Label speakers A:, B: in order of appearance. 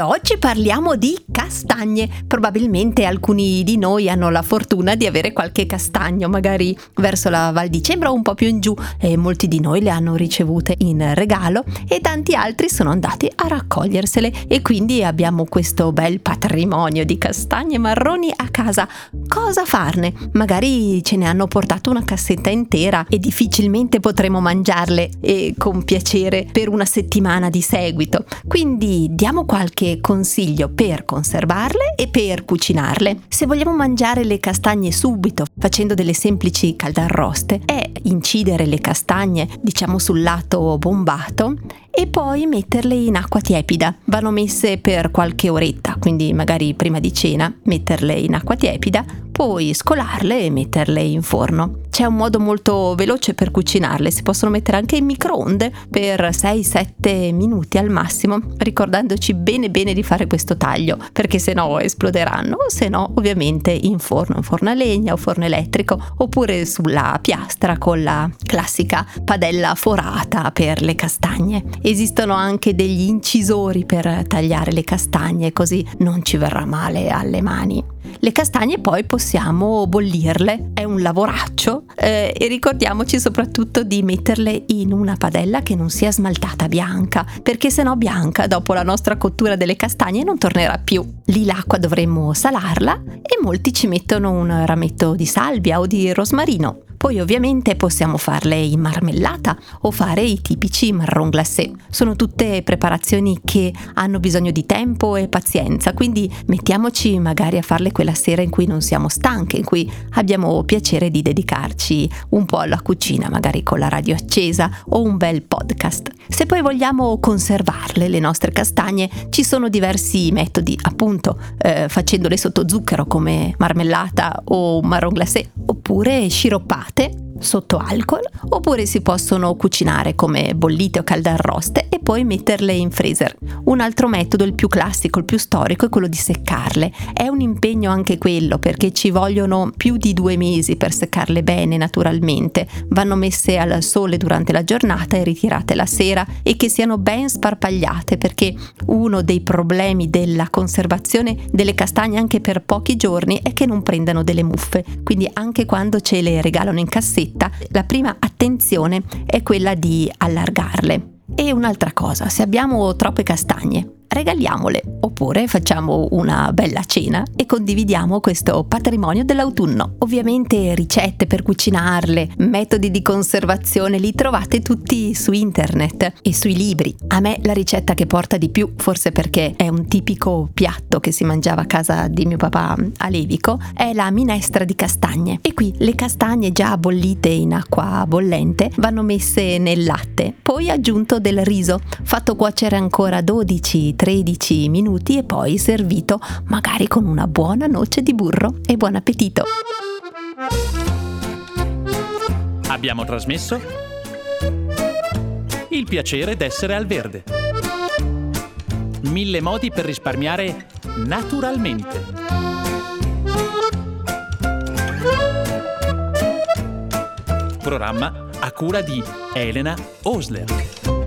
A: Oggi parliamo di castagne. Probabilmente alcuni di noi hanno la fortuna di avere qualche castagno, magari verso la Val di Cembra o un po' più in giù, e molti di noi le hanno ricevute in regalo e tanti altri sono andati a raccogliersele e quindi abbiamo questo bel patrimonio di castagne marroni a casa. Cosa farne? Magari ce ne hanno portato una cassetta intera e difficilmente potremo mangiarle e con piacere per una settimana di seguito. Quindi diamo qualche consiglio per conservarle e per cucinarle. Se vogliamo mangiare le castagne subito, facendo delle semplici caldarroste, è incidere le castagne, diciamo sul lato bombato, e poi metterle in acqua tiepida. Vanno messe per qualche oretta, quindi magari prima di cena metterle in acqua tiepida, poi scolarle e metterle in forno. C'è un modo molto veloce per cucinarle, si possono mettere anche in microonde per 6-7 minuti al massimo, ricordandoci bene bene di fare questo taglio, perché se no esploderanno, se no ovviamente in forno, in forno a legna o forno elettrico, oppure sulla piastra con la classica padella forata per le castagne. Esistono anche degli incisori per tagliare le castagne, così non ci verrà male alle mani. Le castagne poi possiamo bollirle, è un lavoraccio eh, e ricordiamoci soprattutto di metterle in una padella che non sia smaltata bianca, perché se no bianca dopo la nostra cottura delle castagne non tornerà più. Lì l'acqua dovremmo salarla e molti ci mettono un rametto di salvia o di rosmarino. Poi ovviamente possiamo farle in marmellata o fare i tipici marron glacé. Sono tutte preparazioni che hanno bisogno di tempo e pazienza, quindi mettiamoci magari a farle quella sera in cui non siamo stanche, in cui abbiamo piacere di dedicarci un po' alla cucina, magari con la radio accesa o un bel podcast. Se poi vogliamo conservarle le nostre castagne, ci sono diversi metodi, appunto eh, facendole sotto zucchero come marmellata o marron glacé, oppure sciroppate sotto alcol oppure si possono cucinare come bollite o caldarroste e poi metterle in freezer. Un altro metodo, il più classico, il più storico, è quello di seccarle. È un impegno anche quello perché ci vogliono più di due mesi per seccarle bene naturalmente. Vanno messe al sole durante la giornata e ritirate la sera e che siano ben sparpagliate perché uno dei problemi della conservazione delle castagne anche per pochi giorni è che non prendano delle muffe. Quindi anche quando ce le regalano in cassetta ricetta, la prima attenzione è quella di allargarle. E un'altra cosa, se abbiamo troppe castagne, regaliamole oppure facciamo una bella cena e condividiamo questo patrimonio dell'autunno. Ovviamente ricette per cucinarle, metodi di conservazione li trovate tutti su internet e sui libri. A me la ricetta che porta di più, forse perché è un tipico piatto che si mangiava a casa di mio papà a Levico, è la minestra di castagne. E qui le castagne già bollite in acqua bollente vanno messe nel latte, poi aggiunto del riso, fatto cuocere ancora 12 13 minuti e poi servito magari con una buona noce di burro e buon appetito.
B: Abbiamo trasmesso Il piacere d'essere al verde. Mille modi per risparmiare naturalmente. Programma a cura di Elena Osler.